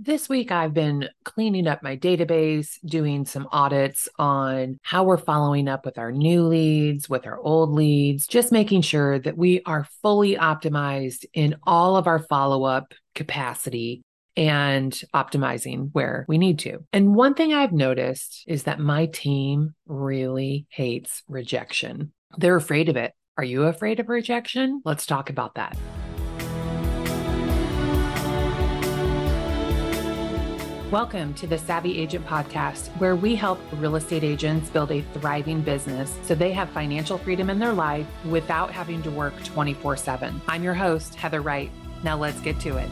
This week, I've been cleaning up my database, doing some audits on how we're following up with our new leads, with our old leads, just making sure that we are fully optimized in all of our follow up capacity and optimizing where we need to. And one thing I've noticed is that my team really hates rejection. They're afraid of it. Are you afraid of rejection? Let's talk about that. Welcome to the Savvy Agent Podcast, where we help real estate agents build a thriving business so they have financial freedom in their life without having to work 24 7. I'm your host, Heather Wright. Now let's get to it.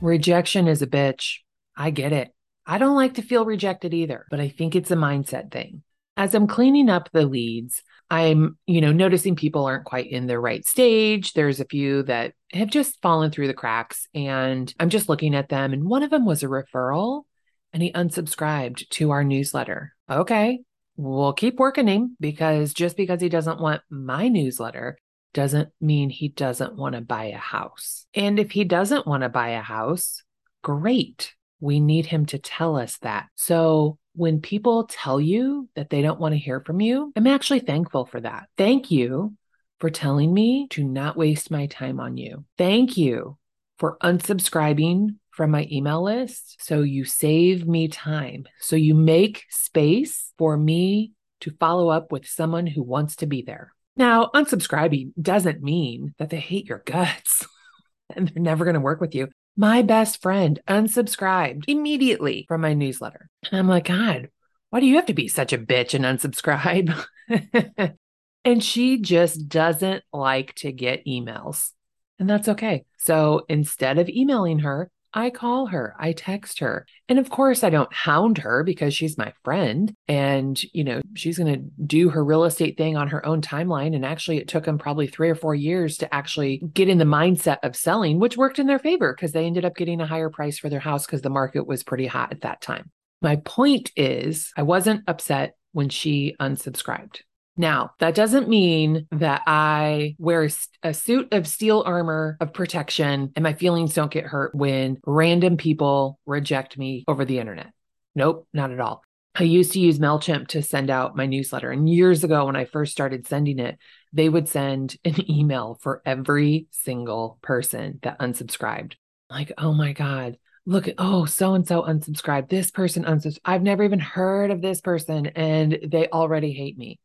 Rejection is a bitch. I get it. I don't like to feel rejected either, but I think it's a mindset thing. As I'm cleaning up the leads, I'm, you know, noticing people aren't quite in the right stage. There's a few that have just fallen through the cracks and I'm just looking at them and one of them was a referral and he unsubscribed to our newsletter. Okay, we'll keep working him because just because he doesn't want my newsletter doesn't mean he doesn't want to buy a house. And if he doesn't want to buy a house, great. We need him to tell us that. So when people tell you that they don't want to hear from you, I'm actually thankful for that. Thank you for telling me to not waste my time on you. Thank you for unsubscribing from my email list. So you save me time. So you make space for me to follow up with someone who wants to be there. Now, unsubscribing doesn't mean that they hate your guts and they're never going to work with you my best friend unsubscribed immediately from my newsletter. And I'm like, God, why do you have to be such a bitch and unsubscribe? and she just doesn't like to get emails. And that's okay. So instead of emailing her, I call her, I text her. And of course, I don't hound her because she's my friend and, you know, she's going to do her real estate thing on her own timeline. And actually, it took them probably three or four years to actually get in the mindset of selling, which worked in their favor because they ended up getting a higher price for their house because the market was pretty hot at that time. My point is, I wasn't upset when she unsubscribed. Now, that doesn't mean that I wear a suit of steel armor of protection and my feelings don't get hurt when random people reject me over the internet. Nope, not at all. I used to use MailChimp to send out my newsletter. And years ago, when I first started sending it, they would send an email for every single person that unsubscribed. Like, oh my God, look at, oh, so and so unsubscribed. This person unsubscribed. I've never even heard of this person and they already hate me.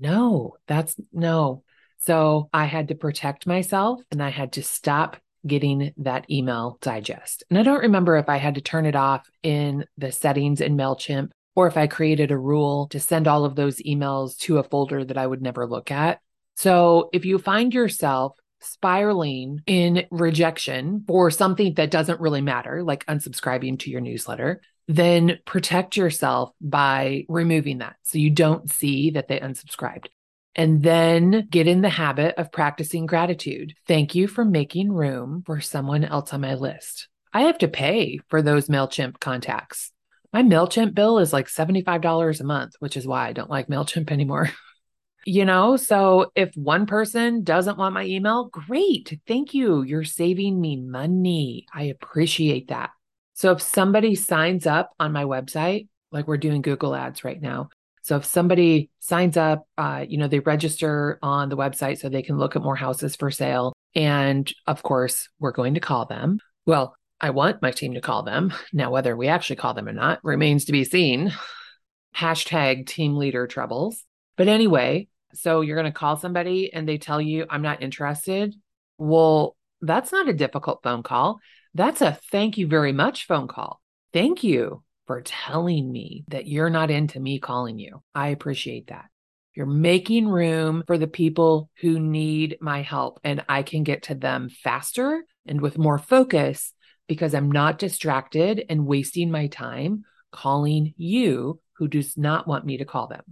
No, that's no. So I had to protect myself and I had to stop getting that email digest. And I don't remember if I had to turn it off in the settings in MailChimp or if I created a rule to send all of those emails to a folder that I would never look at. So if you find yourself spiraling in rejection for something that doesn't really matter, like unsubscribing to your newsletter, then protect yourself by removing that so you don't see that they unsubscribed. And then get in the habit of practicing gratitude. Thank you for making room for someone else on my list. I have to pay for those MailChimp contacts. My MailChimp bill is like $75 a month, which is why I don't like MailChimp anymore. you know, so if one person doesn't want my email, great. Thank you. You're saving me money. I appreciate that. So if somebody signs up on my website, like we're doing Google ads right now. So if somebody signs up, uh, you know, they register on the website so they can look at more houses for sale. And of course, we're going to call them. Well, I want my team to call them. Now, whether we actually call them or not remains to be seen. Hashtag team leader troubles. But anyway, so you're going to call somebody and they tell you, I'm not interested. Well, that's not a difficult phone call. That's a thank you very much phone call. Thank you for telling me that you're not into me calling you. I appreciate that. You're making room for the people who need my help, and I can get to them faster and with more focus because I'm not distracted and wasting my time calling you who does not want me to call them.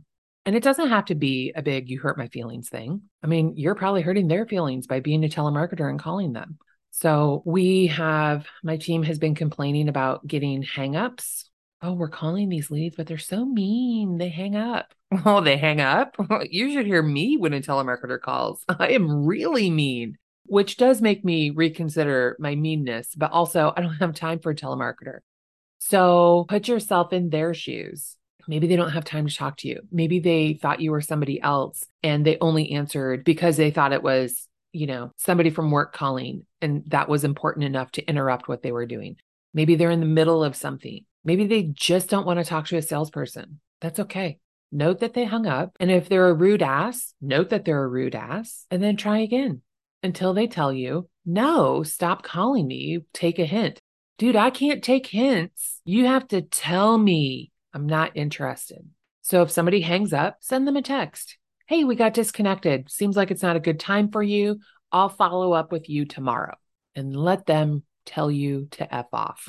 And it doesn't have to be a big you hurt my feelings thing. I mean, you're probably hurting their feelings by being a telemarketer and calling them. So we have, my team has been complaining about getting hangups. Oh, we're calling these leads, but they're so mean. They hang up. Oh, they hang up? you should hear me when a telemarketer calls. I am really mean. which does make me reconsider my meanness, but also I don't have time for a telemarketer. So put yourself in their shoes. Maybe they don't have time to talk to you. Maybe they thought you were somebody else and they only answered because they thought it was, you know, somebody from work calling and that was important enough to interrupt what they were doing. Maybe they're in the middle of something. Maybe they just don't want to talk to a salesperson. That's okay. Note that they hung up. And if they're a rude ass, note that they're a rude ass and then try again until they tell you, no, stop calling me. Take a hint. Dude, I can't take hints. You have to tell me I'm not interested. So if somebody hangs up, send them a text. Hey, we got disconnected. Seems like it's not a good time for you. I'll follow up with you tomorrow and let them tell you to F off.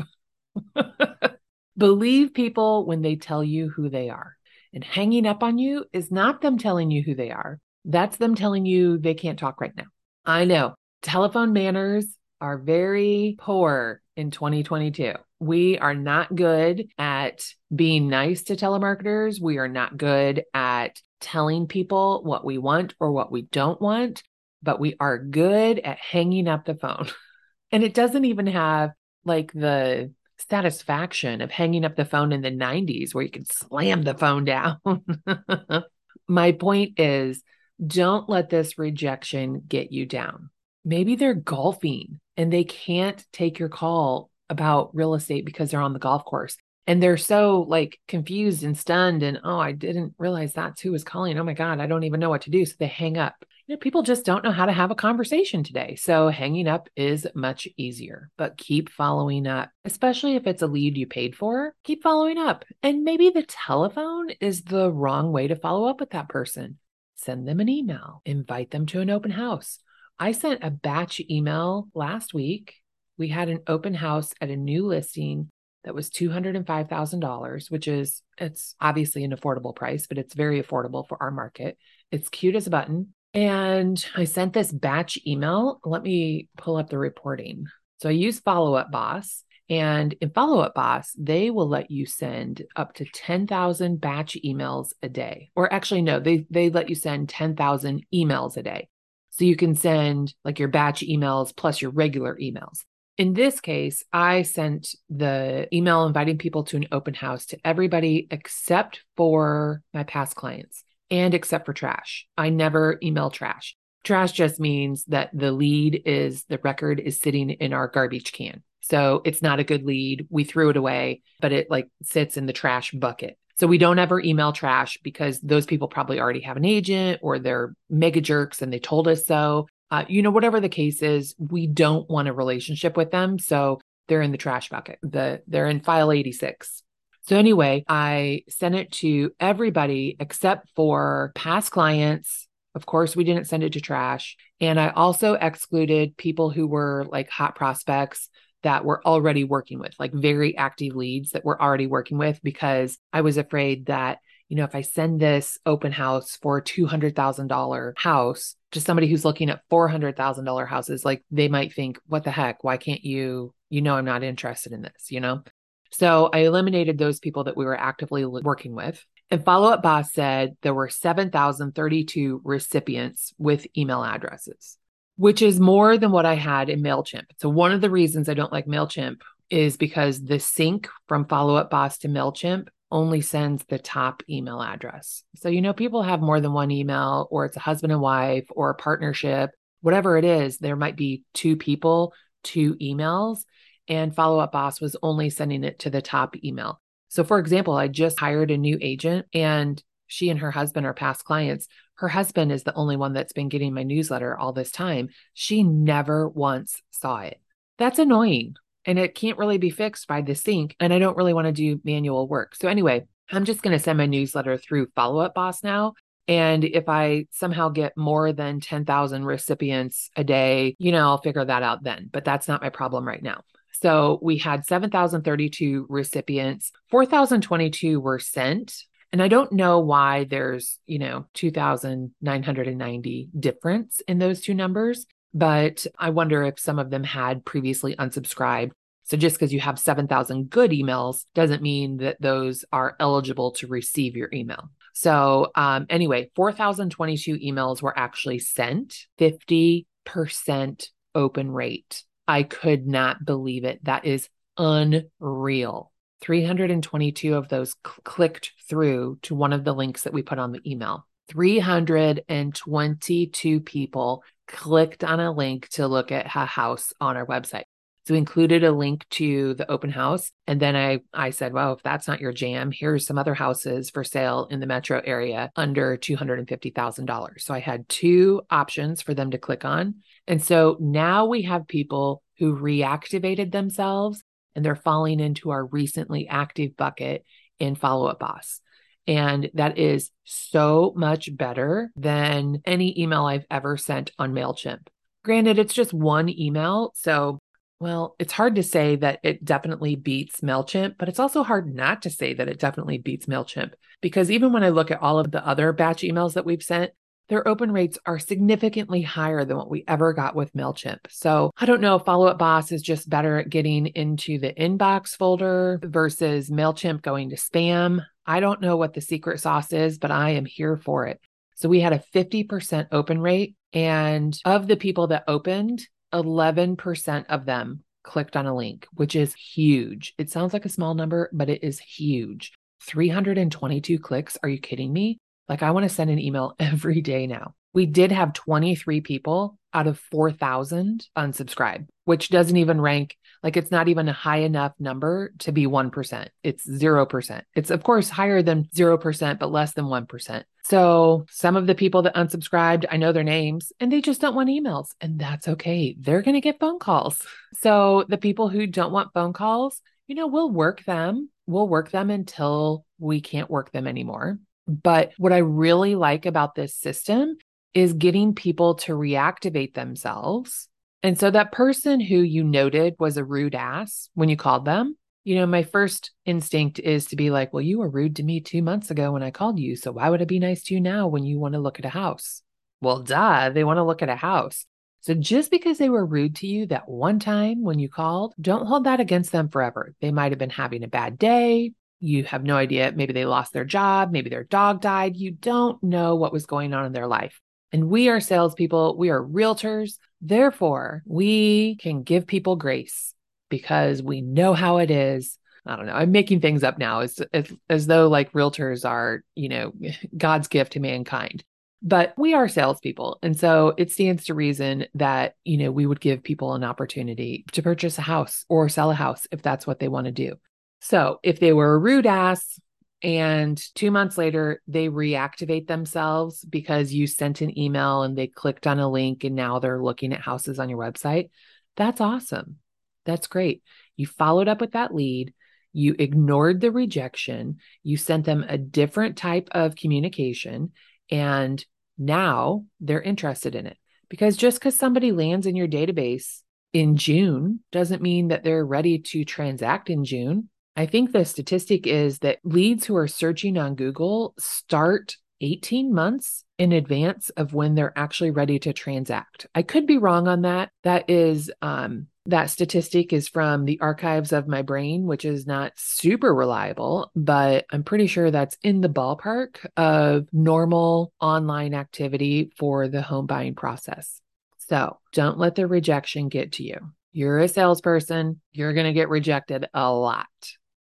Believe people when they tell you who they are. And hanging up on you is not them telling you who they are. That's them telling you they can't talk right now. I know telephone manners are very poor in 2022. We are not good at being nice to telemarketers. We are not good at telling people what we want or what we don't want, but we are good at hanging up the phone. and it doesn't even have like the satisfaction of hanging up the phone in the 90s where you can slam the phone down. My point is don't let this rejection get you down. Maybe they're golfing and they can't take your call about real estate because they're on the golf course and they're so like confused and stunned and oh i didn't realize that's who was calling. Oh my god i don't even know what to do. So they hang up. You know people just don't know how to have a conversation today. So hanging up is much easier but keep following up especially if it's a lead you paid for keep following up. And maybe the telephone is the wrong way to follow up with that person. Send them an email invite them to an open house. I sent a batch email last week. We had an open house at a new listing that was $205,000, which is, it's obviously an affordable price, but it's very affordable for our market. It's cute as a button. And I sent this batch email. Let me pull up the reporting. So I use Follow Up Boss. And in Follow Up Boss, they will let you send up to 10,000 batch emails a day. Or actually, no, they, they let you send 10,000 emails a day. So you can send like your batch emails plus your regular emails. In this case, I sent the email inviting people to an open house to everybody except for my past clients and except for trash. I never email trash. Trash just means that the lead is the record is sitting in our garbage can. So it's not a good lead. We threw it away, but it like sits in the trash bucket. So we don't ever email trash because those people probably already have an agent or they're mega jerks and they told us so uh, you know, whatever the case is, we don't want a relationship with them. So they're in the trash bucket. The they're in file 86. So anyway, I sent it to everybody except for past clients. Of course, we didn't send it to trash. And I also excluded people who were like hot prospects that we're already working with, like very active leads that we're already working with, because I was afraid that, you know, if I send this open house for a $200,000 house, to somebody who's looking at $400,000 houses, like they might think, what the heck? Why can't you? You know, I'm not interested in this, you know? So I eliminated those people that we were actively working with. And Follow Up Boss said there were 7,032 recipients with email addresses, which is more than what I had in MailChimp. So, one of the reasons I don't like MailChimp is because the sync from Follow Up Boss to MailChimp only sends the top email address. So, you know, people have more than one email, or it's a husband and wife, or a partnership, whatever it is, there might be two people, two emails, and Follow Up Boss was only sending it to the top email. So, for example, I just hired a new agent and she and her husband are past clients. Her husband is the only one that's been getting my newsletter all this time. She never once saw it. That's annoying and it can't really be fixed by the sync. And I don't really want to do manual work. So, anyway, I'm just going to send my newsletter through Follow Up Boss now. And if I somehow get more than 10,000 recipients a day, you know, I'll figure that out then. But that's not my problem right now. So we had 7,032 recipients, 4,022 were sent. And I don't know why there's, you know, 2,990 difference in those two numbers but I wonder if some of them had previously unsubscribed. So just because you have 7,000 good emails doesn't mean that those are eligible to receive your email. So, um, anyway, 4,022 emails were actually sent, 50 8% open rate. I could not believe it. That is unreal. 322 of those cl- clicked through to one of the links that we put on the email. 322 people clicked on a link to look at a house on our website. So we included a link to the open house. And then I, I said, well, if that's not your jam, here's some other houses for sale in the metro area under $250,000. So I had two options for them to click on. And so now we have people who reactivated themselves and they're falling into our recently active bucket in Follow Up Boss. And that is so much better than any email I've ever sent on MailChimp. Granted, it's just one email. So well, it's hard to say that it definitely beats MailChimp, but it's also hard not to say that it definitely beats MailChimp because even when I look at all of the other batch emails that we've sent, their open rates are significantly higher than what we ever got with MailChimp. So I don't know Follow Up Boss is just better at getting into the inbox folder versus MailChimp going to spam. I don't know what the secret sauce is, but I am here for it. So we had a 50% open rate. And of the people that opened, 11% of them clicked on a link, which is huge. It sounds like a small number, but it is huge. 322 clicks. Are you kidding me? Like, I want to send an email every day now. We did have 23 people out of 4,000 unsubscribe, which doesn't even rank like it's not even a high enough number to be 1%. It's 0%. It's, of course, higher than 0%, but less than 1%. So some of the people that unsubscribed, I know their names and they just don't want emails. And that's okay. They're going to get phone calls. So the people who don't want phone calls, you know, we'll work them. We'll work them until we can't work them anymore. But what I really like about this system is getting people to reactivate themselves. And so that person who you noted was a rude ass when you called them, you know, my first instinct is to be like, well, you were rude to me two months ago when I called you. So why would I be nice to you now when you want to look at a house? Well, duh, they want to look at a house. So just because they were rude to you that one time when you called, don't hold that against them forever. They might have been having a bad day. You have no idea. Maybe they lost their job. Maybe their dog died. You don't know what was going on in their life. And we are salespeople. We are realtors. Therefore, we can give people grace because we know how it is. I don't know. I'm making things up now as, as, as though like realtors are, you know, God's gift to mankind. But we are salespeople. And so it stands to reason that, you know, we would give people an opportunity to purchase a house or sell a house if that's what they want to do. So if they were a rude ass and two months later they reactivate themselves because you sent an email and they clicked on a link and now they're looking at houses on your website, that's awesome. That's great. You followed up with that lead. You ignored the rejection. You sent them a different type of communication. And now they're interested in it. Because just because somebody lands in your database in June doesn't mean that they're ready to transact in June. I think the statistic is that leads who are searching on Google start 18 months in advance of when they're actually ready to transact. I could be wrong on that. That is um, that statistic is from the archives of my brain, which is not super reliable, but I'm pretty sure that's in the ballpark of normal online activity for the home buying process. So don't let the rejection get to you. You're a salesperson, you're going to get rejected a lot,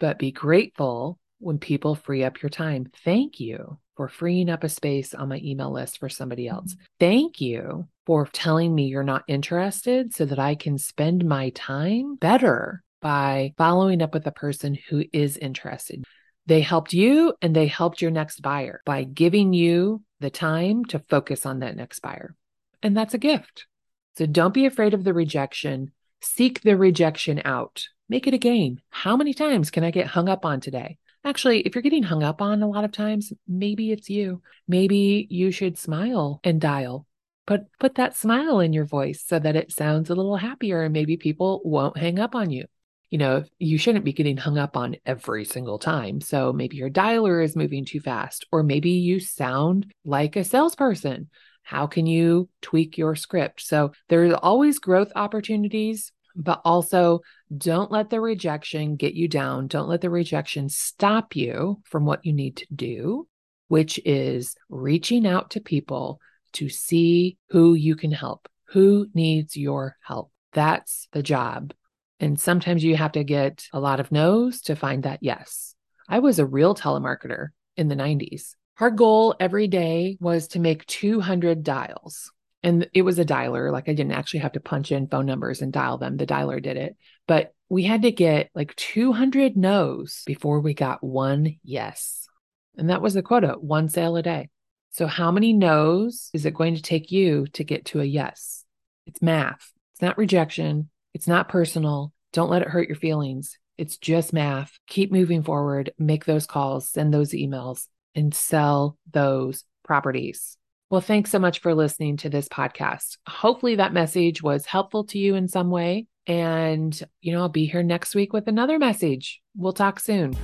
but be grateful when people free up your time. Thank you for freeing up a space on my email list for somebody else. Mm-hmm. Thank you for telling me you're not interested so that I can spend my time better by following up with a person who is interested. They helped you and they helped your next buyer by giving you the time to focus on that next buyer. And that's a gift. So don't be afraid of the rejection. Seek the rejection out. Make it a game. How many times can I get hung up on today? Actually, if you're getting hung up on a lot of times, maybe it's you. Maybe you should smile and dial. Put put that smile in your voice so that it sounds a little happier and maybe people won't hang up on you. You know, you shouldn't be getting hung up on every single time. So maybe your dialer is moving too fast or maybe you sound like a salesperson. How can you tweak your script? So there's always growth opportunities but also don't let the rejection get you down. Don't let the rejection stop you from what you need to do, which is reaching out to people to see who you can help, Who needs your help? That's the job. And sometimes you have to get a lot of no's to find that yes. I was a real telemarketer in the 90s. Our goal every day was to make 200 dials. And it was a dialer. Like I didn't actually have to punch in phone numbers and dial them. The dialer did it. But we had to get like 200 no's before we got one yes. And that was the quota one sale a day. So, how many no's is it going to take you to get to a yes? It's math. It's not rejection. It's not personal. Don't let it hurt your feelings. It's just math. Keep moving forward, make those calls, send those emails, and sell those properties. Well, thanks so much for listening to this podcast. Hopefully, that message was helpful to you in some way. And, you know, I'll be here next week with another message. We'll talk soon.